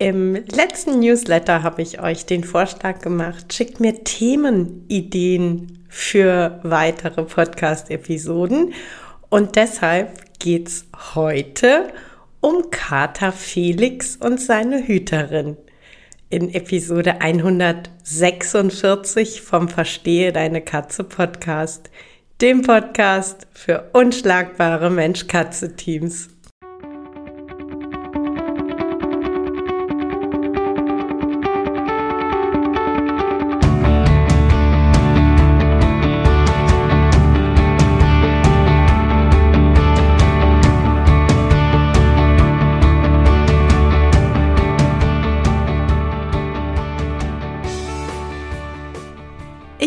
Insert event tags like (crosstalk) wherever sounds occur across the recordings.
Im letzten Newsletter habe ich euch den Vorschlag gemacht, schickt mir Themenideen für weitere Podcast-Episoden. Und deshalb geht es heute um Kater Felix und seine Hüterin. In Episode 146 vom Verstehe deine Katze Podcast, dem Podcast für unschlagbare Mensch-Katze-Teams.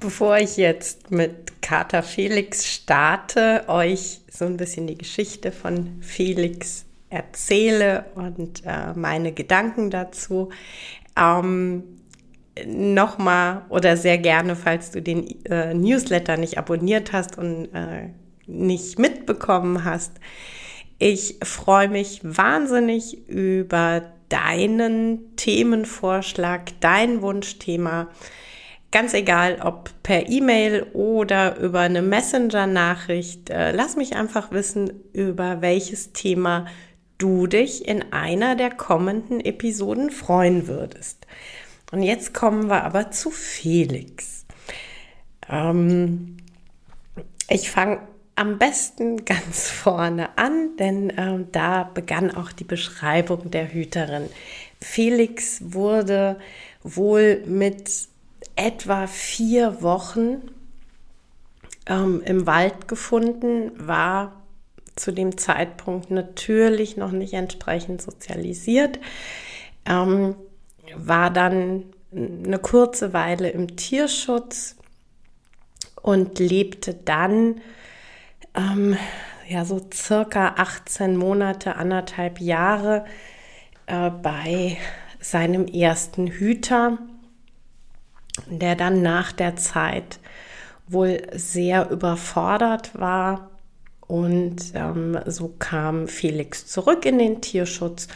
Bevor ich jetzt mit Kater Felix starte, euch so ein bisschen die Geschichte von Felix erzähle und äh, meine Gedanken dazu. Ähm, Nochmal oder sehr gerne, falls du den äh, Newsletter nicht abonniert hast und äh, nicht mitbekommen hast. Ich freue mich wahnsinnig über deinen Themenvorschlag, dein Wunschthema Ganz egal, ob per E-Mail oder über eine Messenger-Nachricht, äh, lass mich einfach wissen, über welches Thema du dich in einer der kommenden Episoden freuen würdest. Und jetzt kommen wir aber zu Felix. Ähm, ich fange am besten (laughs) ganz vorne an, denn äh, da begann auch die Beschreibung der Hüterin. Felix wurde wohl mit etwa vier Wochen ähm, im Wald gefunden, war zu dem Zeitpunkt natürlich noch nicht entsprechend sozialisiert, ähm, war dann eine kurze Weile im Tierschutz und lebte dann ähm, ja so circa 18 Monate, anderthalb Jahre äh, bei seinem ersten Hüter der dann nach der Zeit wohl sehr überfordert war. Und ähm, so kam Felix zurück in den Tierschutz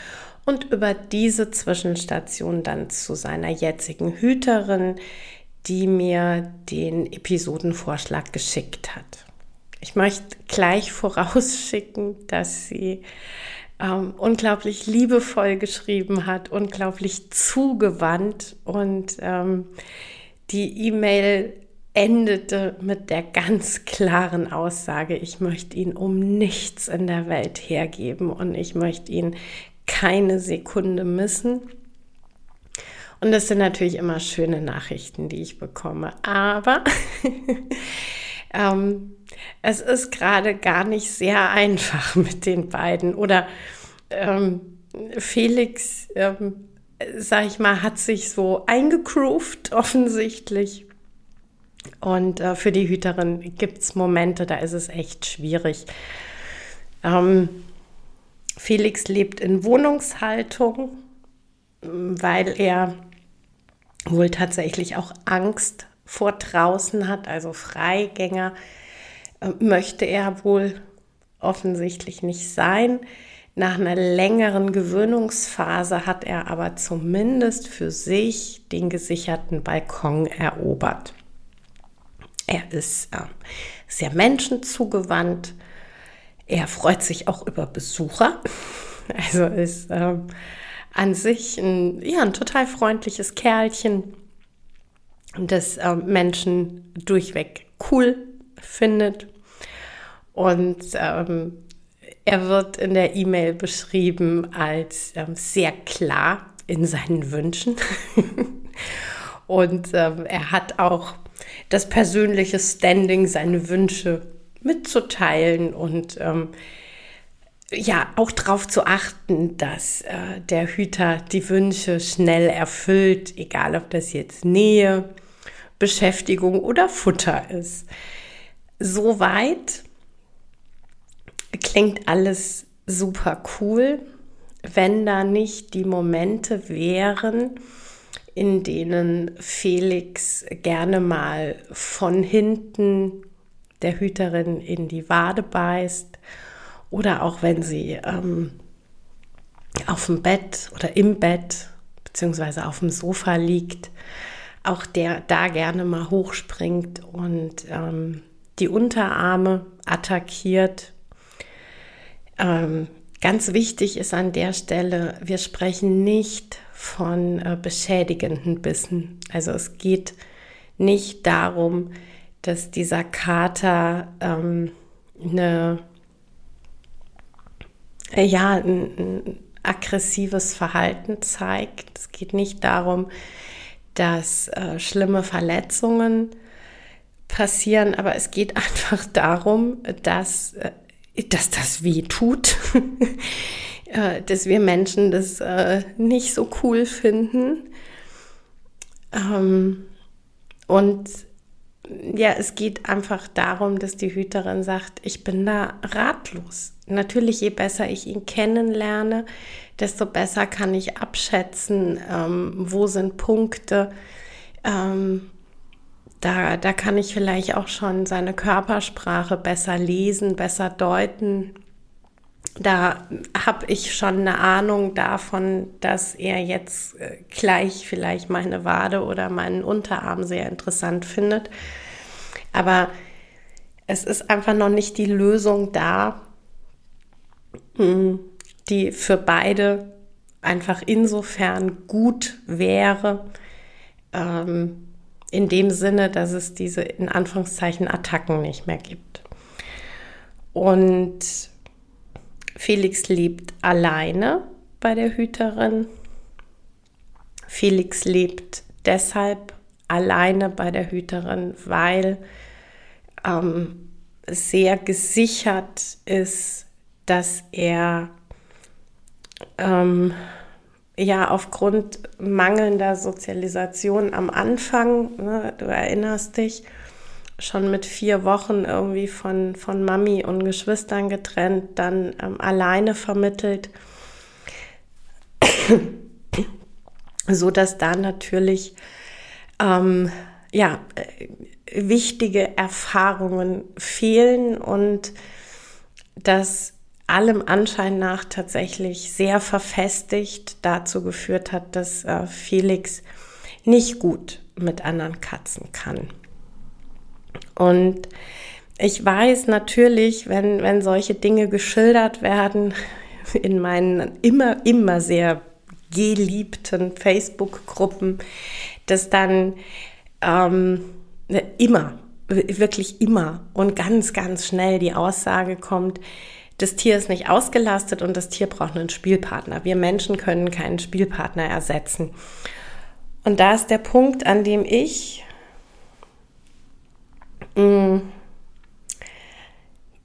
und über diese Zwischenstation dann zu seiner jetzigen Hüterin, die mir den Episodenvorschlag geschickt hat. Ich möchte gleich (laughs) vorausschicken, dass sie ähm, unglaublich liebevoll geschrieben hat, unglaublich zugewandt und ähm, die E-Mail endete mit der ganz klaren Aussage, ich möchte ihn um nichts in der Welt hergeben und ich möchte ihn keine Sekunde missen. Und das sind natürlich immer schöne Nachrichten, die ich bekomme. Aber (laughs) ähm, es ist gerade gar nicht sehr einfach (laughs) mit den beiden. Oder ähm, Felix, ähm, sag ich mal, hat sich so eingegroovt (laughs) offensichtlich. Und äh, für die Hüterin gibt es Momente, da ist es echt schwierig. Ähm, Felix lebt in Wohnungshaltung, weil er wohl tatsächlich auch Angst vor draußen hat, also Freigänger möchte er wohl offensichtlich nicht sein. Nach einer längeren Gewöhnungsphase hat er aber zumindest für sich den gesicherten Balkon erobert. Er ist äh, sehr menschenzugewandt. Er freut sich auch über Besucher. (laughs) Also ist äh, an sich ein, ja, ein total freundliches Kerlchen, das äh, Menschen durchweg cool findet. Und ähm, er wird in der E-Mail beschrieben als ähm, sehr klar in seinen Wünschen. (laughs) Und ähm, er hat auch das persönliche Standing, seine Wünsche mitzuteilen und ähm, ja, auch darauf zu achten, dass äh, der Hüter die Wünsche schnell erfüllt, egal ob das jetzt Nähe, Beschäftigung oder Futter ist. Soweit klingt alles super cool, wenn da nicht die Momente wären, in denen Felix gerne mal von hinten der Hüterin in die Wade beißt oder auch wenn sie ähm, auf dem Bett oder im Bett beziehungsweise auf dem Sofa liegt, auch der da gerne mal hochspringt und ähm, die Unterarme attackiert. Ähm, ganz wichtig ist an der Stelle, wir sprechen nicht von äh, beschädigenden Bissen. Also es geht nicht darum, dass dieser Kater ähm, eine äh, ja, ein, ein aggressives Verhalten zeigt. Es geht nicht darum, dass äh, schlimme Verletzungen passieren, aber es geht (laughs) einfach darum, dass, äh, dass das weh tut, (laughs) äh, dass wir Menschen das äh, nicht so cool finden. Ähm, und ja, es geht einfach darum, dass die Hüterin sagt, ich bin da ratlos. Natürlich, je besser ich ihn kennenlerne, desto besser kann ich abschätzen, ähm, wo sind Punkte. Ähm, da, da kann ich vielleicht auch schon seine Körpersprache besser lesen, besser deuten. Da habe ich schon eine Ahnung davon, dass er jetzt äh, gleich vielleicht meine Wade oder meinen Unterarm sehr interessant findet. Aber es ist einfach noch nicht die Lösung da, hm, die für beide einfach insofern gut wäre, ähm, in dem Sinne, dass es diese in Anführungszeichen Attacken nicht mehr gibt. Und Felix lebt alleine bei der Hüterin. Felix lebt deshalb alleine bei der Hüterin, weil ähm, sehr gesichert ist, dass er ähm, ja aufgrund mangelnder Sozialisation am Anfang, ne, du erinnerst dich, schon mit vier Wochen irgendwie von, von Mami und Geschwistern getrennt, dann ähm, alleine vermittelt, (coughs) so dass da natürlich ähm, ja äh, wichtige Erfahrungen fehlen und das allem Anschein nach tatsächlich sehr verfestigt dazu geführt hat, dass äh, Felix nicht gut mit anderen Katzen kann. Und ich weiß natürlich, wenn, wenn solche Dinge geschildert werden, (laughs) in meinen immer, immer sehr geliebten Facebook-Gruppen, dass dann ähm, immer, wirklich immer und ganz, ganz schnell die Aussage kommt, das Tier ist nicht ausgelastet und das Tier braucht einen Spielpartner. Wir Menschen können keinen Spielpartner ersetzen. Und da ist der Punkt, an dem ich mh, mm,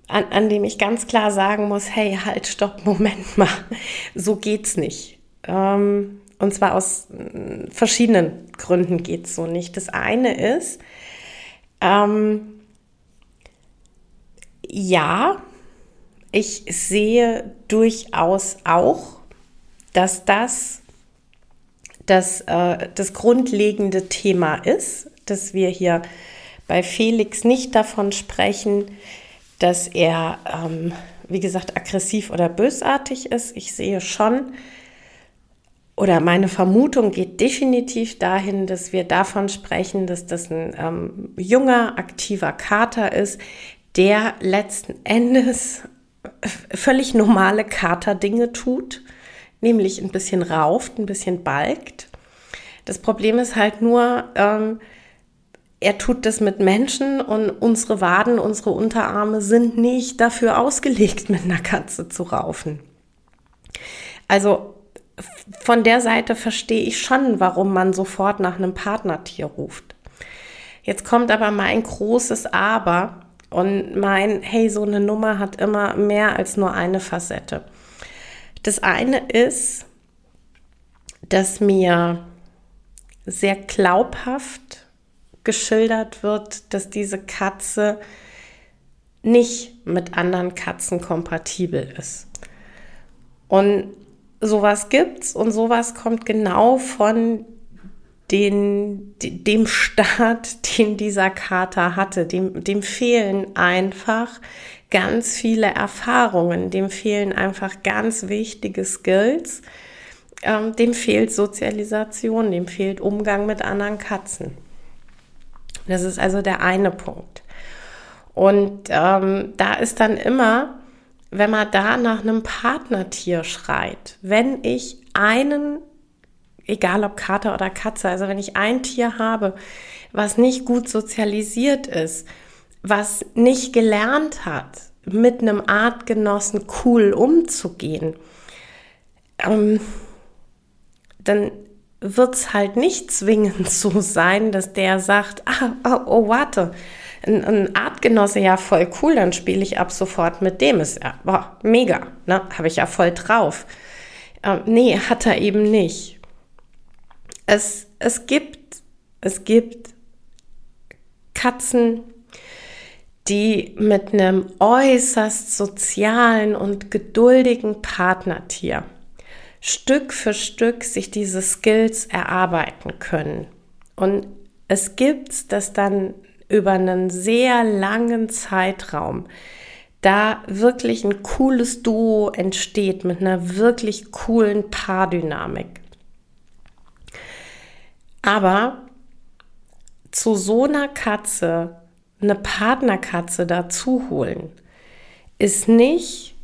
an, an dem ich ganz klar sagen muss, hey, halt, stopp, (laughs) Moment mal, so geht's nicht. Ähm, und zwar aus mm, verschiedenen Gründen geht's so nicht. Das eine ist, ähm, ja, ich sehe durchaus auch, dass das das, äh, das grundlegende Thema ist, dass wir hier bei Felix nicht davon sprechen, dass er, ähm, wie gesagt, aggressiv oder bösartig ist. Ich sehe schon, oder meine Vermutung geht definitiv dahin, dass wir davon sprechen, dass das ein ähm, junger, aktiver Kater ist, der letzten Endes völlig normale Katerdinge tut, nämlich ein bisschen rauft, ein bisschen balgt. Das Problem ist halt nur, ähm, er tut das mit Menschen und unsere Waden, unsere Unterarme sind nicht dafür ausgelegt, mit einer Katze zu raufen. Also von der Seite verstehe ich schon, warum man sofort nach einem Partnertier ruft. Jetzt kommt aber mein großes Aber Und mein, hey, so eine Nummer hat immer mehr als nur eine Facette. Das eine ist, dass mir sehr glaubhaft geschildert wird, dass diese Katze nicht mit anderen Katzen kompatibel ist. Und sowas gibt's und sowas kommt genau von den, dem Start, (laughs) den dieser Kater hatte. Dem, dem fehlen einfach ganz viele Erfahrungen, dem fehlen einfach ganz wichtige Skills, ähm, dem fehlt Sozialisation, dem fehlt Umgang mit anderen Katzen. Das ist also der eine Punkt. Und ähm, da ist dann immer, wenn man da nach einem Partnertier schreit, wenn ich einen, egal ob Kater oder Katze, also wenn ich ein Tier habe, was nicht gut sozialisiert ist, was nicht gelernt hat, mit einem Artgenossen cool umzugehen, ähm, dann wird es halt nicht zwingend (laughs) so sein, dass der sagt, ah, oh, oh warte, ein, ein, Artgenosse, ja voll cool, dann spiele ich ab sofort mit dem. Ist ja boah, mega, ne? habe ich ja voll drauf. Ähm, nee, hat er eben nicht. Es, es gibt, es gibt Katzen, die mit einem äußerst sozialen und geduldigen Partnertier Stück für Stück sich diese Skills erarbeiten können. Und es gibt das dann über einen sehr langen Zeitraum da wirklich ein cooles Duo entsteht mit einer wirklich coolen Paardynamik. Aber zu so einer Katze eine Partnerkatze dazu holen, ist nicht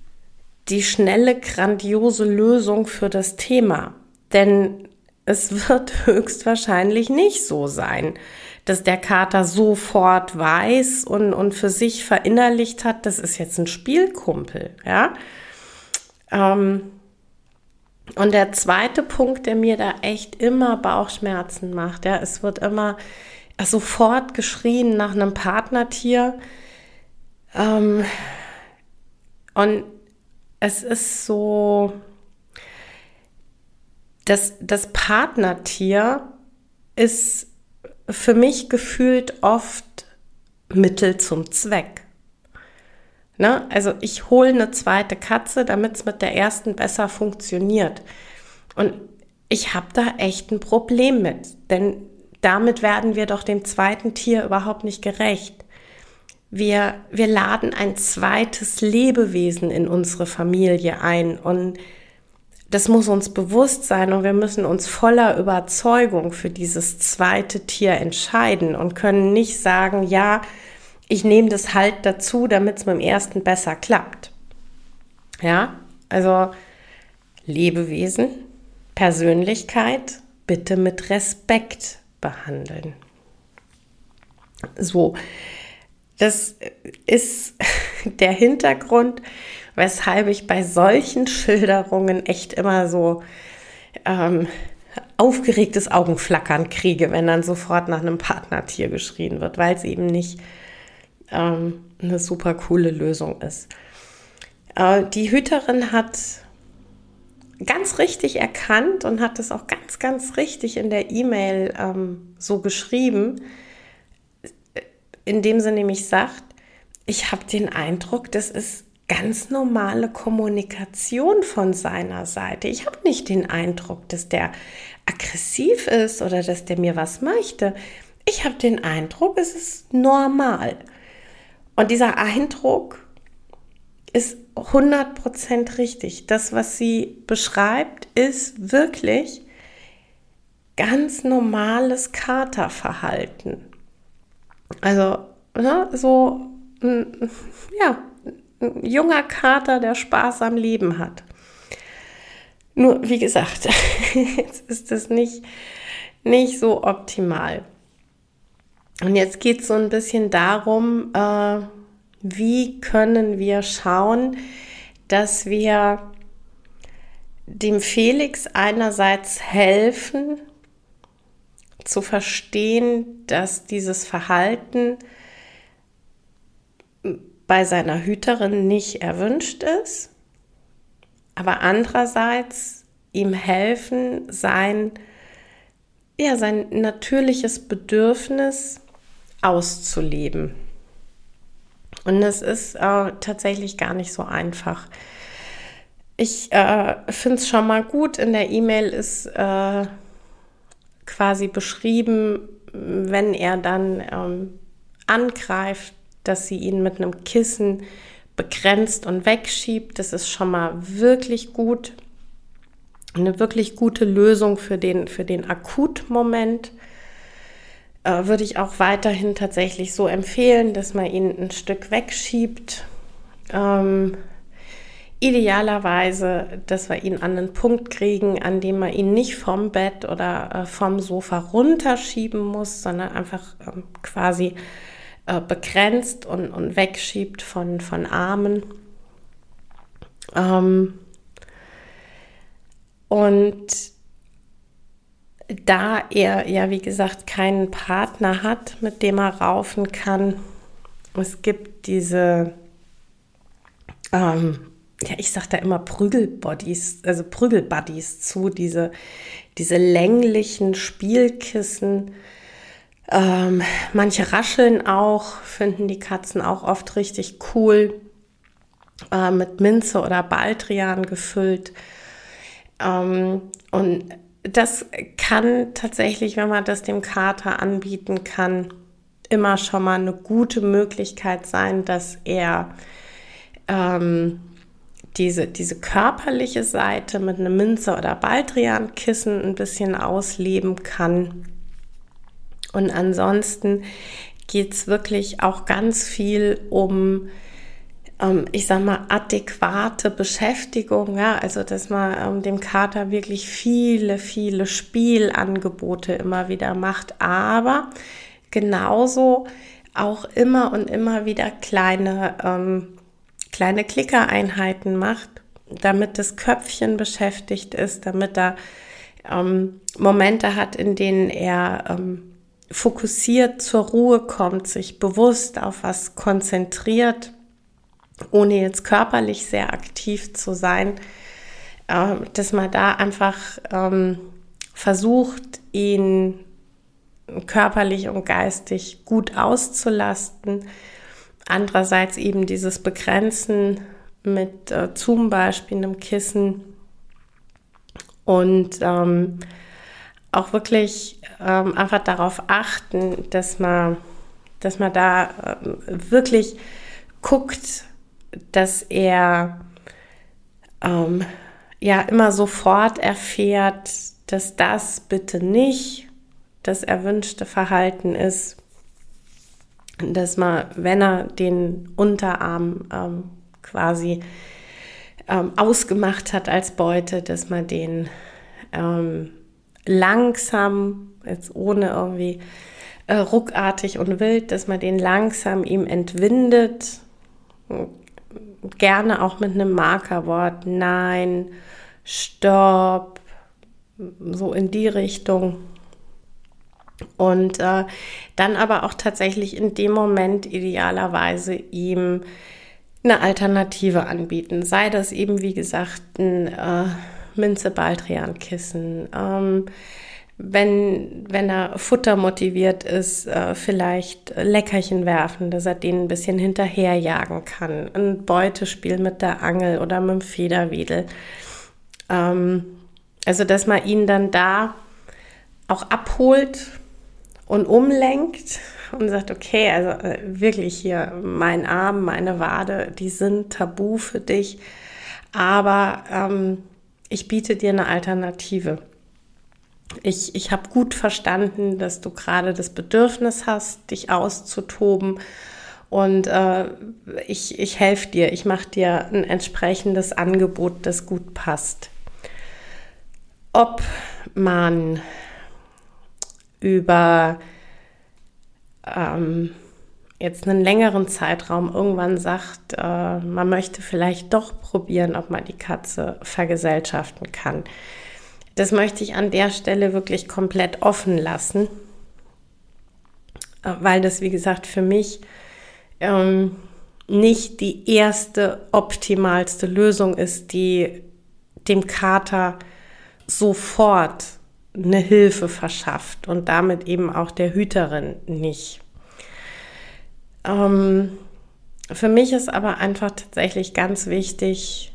die schnelle, grandiose Lösung für das Thema. Denn es wird (laughs) höchstwahrscheinlich nicht so sein, dass der Kater sofort weiß und, und für sich verinnerlicht hat, das ist jetzt ein Spielkumpel, ja. Ähm, und der zweite Punkt, der mir da echt immer Bauchschmerzen macht, ja, es wird immer sofort geschrien nach einem Partnertier. Ähm, und es ist so, das, das Partnertier ist für mich gefühlt oft Mittel zum Zweck. Ne? Also ich hole eine zweite Katze, damit es mit der ersten besser funktioniert. Und ich habe da echt ein Problem mit, denn damit werden wir doch dem zweiten Tier überhaupt nicht gerecht. Wir, wir laden ein zweites Lebewesen in unsere Familie ein und das muss uns bewusst sein und wir müssen uns voller Überzeugung für dieses zweite Tier entscheiden und können nicht sagen, ja, ich nehme das halt dazu, damit es mit dem ersten besser klappt. Ja, also Lebewesen, Persönlichkeit, bitte mit Respekt behandeln. So, das ist (laughs) der Hintergrund, weshalb ich bei solchen Schilderungen echt immer so ähm, aufgeregtes Augenflackern kriege, wenn dann sofort nach einem Partnertier geschrien wird, weil es eben nicht ähm, eine super coole Lösung ist. Äh, die Hüterin hat ganz richtig erkannt und hat es auch ganz, ganz richtig in der E-Mail ähm, so geschrieben, indem sie nämlich sagt, ich habe den Eindruck, das ist ganz normale Kommunikation von seiner Seite. Ich habe nicht den Eindruck, dass der aggressiv ist oder dass der mir was möchte. Ich habe den Eindruck, es ist normal. Und dieser Eindruck ist 100% richtig. Das, was sie beschreibt, ist wirklich ganz normales Katerverhalten. Also ne, so ein, ja, ein junger Kater, der Spaß am Leben hat. Nur, wie gesagt, (laughs) jetzt ist es nicht, nicht so optimal. Und jetzt geht es so ein bisschen darum, äh, wie können wir schauen, dass wir dem Felix einerseits helfen zu verstehen, dass dieses Verhalten bei seiner Hüterin nicht erwünscht ist, aber andererseits ihm helfen, sein, ja, sein natürliches Bedürfnis auszuleben. Und es ist äh, tatsächlich gar nicht so einfach. Ich äh, finde es schon mal gut. In der E-Mail ist äh, quasi beschrieben, wenn er dann ähm, angreift, dass sie ihn mit einem Kissen begrenzt und wegschiebt. Das ist schon mal wirklich gut. Eine wirklich gute Lösung für den, für den Akutmoment. Äh, würde ich auch weiterhin tatsächlich so empfehlen, dass man ihn ein Stück wegschiebt. Ähm, idealerweise, dass wir ihn an einen Punkt kriegen, an dem man ihn nicht vom Bett oder äh, vom Sofa runterschieben muss, sondern einfach ähm, quasi äh, begrenzt und, und wegschiebt von, von Armen. Ähm, und da er ja, wie gesagt, keinen Partner hat, mit dem er raufen kann, es gibt diese, ähm, ja, ich sage da immer Prügelbodies, also Prügelbuddies zu, diese, diese länglichen Spielkissen, ähm, manche rascheln auch, finden die Katzen auch oft richtig cool, äh, mit Minze oder Baldrian gefüllt. Ähm, und das kann tatsächlich, wenn man das dem Kater anbieten kann, immer schon mal eine gute Möglichkeit sein, dass er ähm, diese, diese körperliche Seite mit einem Minze- oder Baldrian-Kissen ein bisschen ausleben kann. Und ansonsten geht es wirklich auch ganz viel um, ähm, ich sag mal, adäquate Beschäftigung, ja, also dass man ähm, dem Kater wirklich viele, viele Spielangebote immer wieder macht, aber genauso auch immer und immer wieder kleine, ähm, kleine Klickereinheiten macht, damit das Köpfchen beschäftigt ist, damit er ähm, Momente hat, in denen er ähm, fokussiert zur Ruhe kommt, sich bewusst auf was konzentriert, ohne jetzt körperlich sehr aktiv zu sein, äh, dass man da einfach ähm, versucht, ihn körperlich und geistig gut auszulasten. Andererseits eben dieses Begrenzen mit äh, zum Beispiel einem Kissen und ähm, auch wirklich ähm, einfach darauf achten, dass man, dass man da äh, wirklich guckt, dass er ähm, ja immer sofort erfährt, dass das bitte nicht das erwünschte Verhalten ist, dass man, wenn er den Unterarm ähm, quasi ähm, ausgemacht hat als Beute, dass man den ähm, langsam, jetzt ohne irgendwie äh, ruckartig und wild, dass man den langsam ihm entwindet. Gerne auch mit einem Markerwort. Nein, Stopp, so in die Richtung. Und äh, dann aber auch tatsächlich in dem Moment idealerweise ihm eine Alternative anbieten. Sei das eben, wie gesagt, ein äh, Minze Baldrian Kissen. Ähm, wenn, wenn er futtermotiviert ist, äh, vielleicht Leckerchen werfen, dass er denen ein bisschen hinterherjagen kann. Ein Beutespiel mit der Angel oder mit dem Federwedel. Ähm, also, dass man ihn dann da auch abholt und umlenkt und sagt, okay, also äh, wirklich hier mein Arm, meine Wade, die sind tabu für dich, aber ähm, ich biete dir eine Alternative. Ich, ich habe gut verstanden, dass du gerade das Bedürfnis hast, dich auszutoben. Und äh, ich, ich helfe dir, ich mache dir ein entsprechendes Angebot, das gut passt. Ob man über ähm, jetzt einen längeren Zeitraum irgendwann sagt, äh, man möchte vielleicht doch probieren, ob man die Katze vergesellschaften kann. Das möchte ich an der Stelle wirklich komplett offen lassen, äh, weil das, wie gesagt, für mich ähm, nicht die erste optimalste Lösung ist, die dem Kater sofort eine Hilfe verschafft und damit eben auch der Hüterin nicht. Ähm, für mich ist aber einfach tatsächlich ganz wichtig,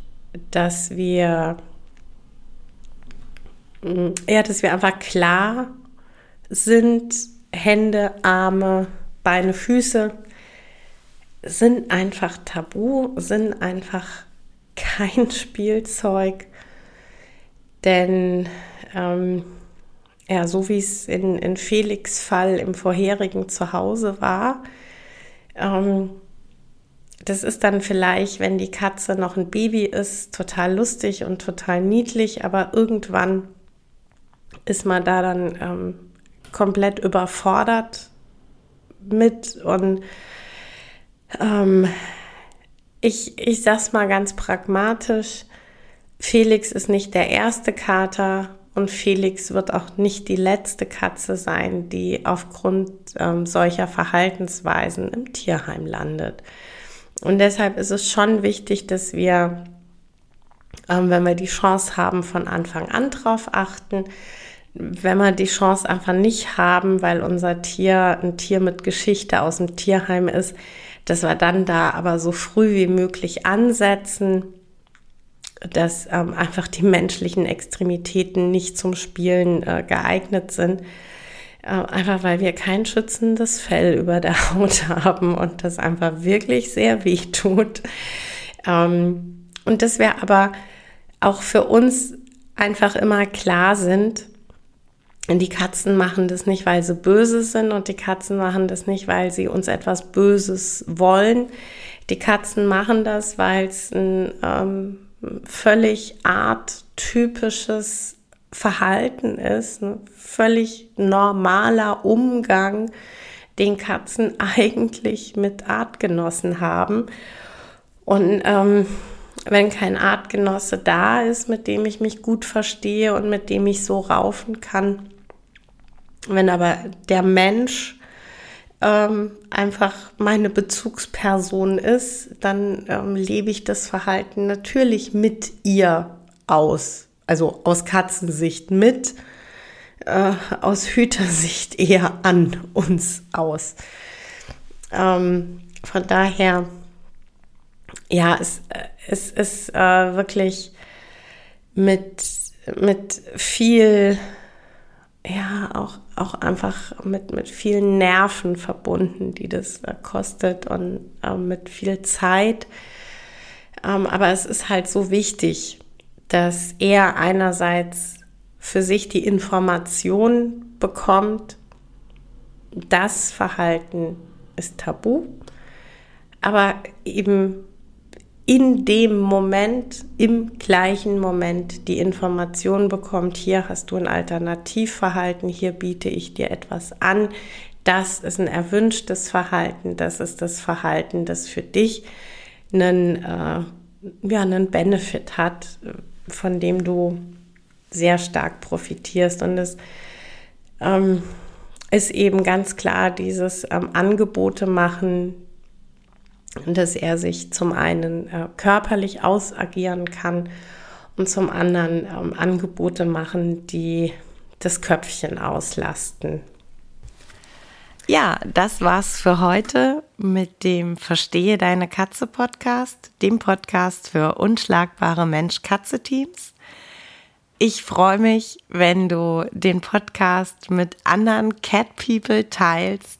dass wir ja, dass wir einfach klar sind, Hände, Arme, Beine, Füße sind einfach tabu, sind einfach kein (laughs) Spielzeug, denn ähm, ja, so wie es in, in Felix Fall im vorherigen Zuhause war, ähm, das ist dann vielleicht, wenn die Katze noch ein Baby ist, total lustig und total niedlich, aber irgendwann ist man da dann ähm, komplett überfordert mit und ähm, ich, ich sag's mal ganz pragmatisch, Felix ist nicht der erste Kater und Felix wird auch nicht die letzte Katze sein, die aufgrund ähm, solcher Verhaltensweisen im Tierheim landet. Und deshalb ist es schon wichtig, dass wir, ähm, wenn wir die Chance haben, von Anfang an drauf achten. Wenn wir die Chance einfach nicht haben, weil unser Tier ein Tier mit Geschichte aus dem Tierheim ist, dass wir dann da aber so früh wie möglich ansetzen, dass ähm, einfach die menschlichen Extremitäten nicht zum Spielen äh, geeignet sind äh, einfach weil wir kein schützendes Fell über der (laughs) Haut haben und das einfach wirklich sehr weh tut. Ähm, und dass wir aber auch für uns einfach immer klar sind, die Katzen machen das nicht, weil sie böse sind und die Katzen machen das nicht, weil sie uns etwas Böses wollen. Die Katzen machen das, weil es ein ähm, völlig arttypisches Verhalten ist, ein völlig normaler Umgang, den Katzen (laughs) eigentlich mit Artgenossen haben. Und ähm, wenn kein Artgenosse da ist, mit dem ich mich gut verstehe und mit dem ich so raufen kann, wenn aber der Mensch ähm, einfach meine Bezugsperson ist, dann ähm, lebe ich das Verhalten natürlich mit ihr aus also aus Katzensicht mit, äh, aus Hütersicht eher an uns aus. Ähm, von daher, ja, es, es ist äh, wirklich mit, mit viel, ja, auch, auch einfach mit, mit vielen Nerven verbunden, die das äh, kostet und äh, mit viel Zeit. Ähm, aber es ist halt so wichtig, dass er einerseits für sich die Information bekommt, das Verhalten ist tabu, aber eben in dem Moment, im gleichen Moment die Information bekommt, hier hast du ein Alternativverhalten, hier biete ich dir etwas an, das ist ein erwünschtes Verhalten, das ist das Verhalten, das für dich einen, äh, ja, einen Benefit hat, von dem du sehr stark profitierst. Und es ähm, ist eben ganz klar dieses ähm, Angebote machen, dass er sich zum einen äh, körperlich ausagieren kann und zum anderen ähm, Angebote machen, die das Köpfchen auslasten. Ja, das war's für heute mit dem Verstehe deine Katze Podcast, dem Podcast für unschlagbare Mensch-Katze-Teams. Ich freue mich, wenn du den Podcast mit anderen Cat People teilst,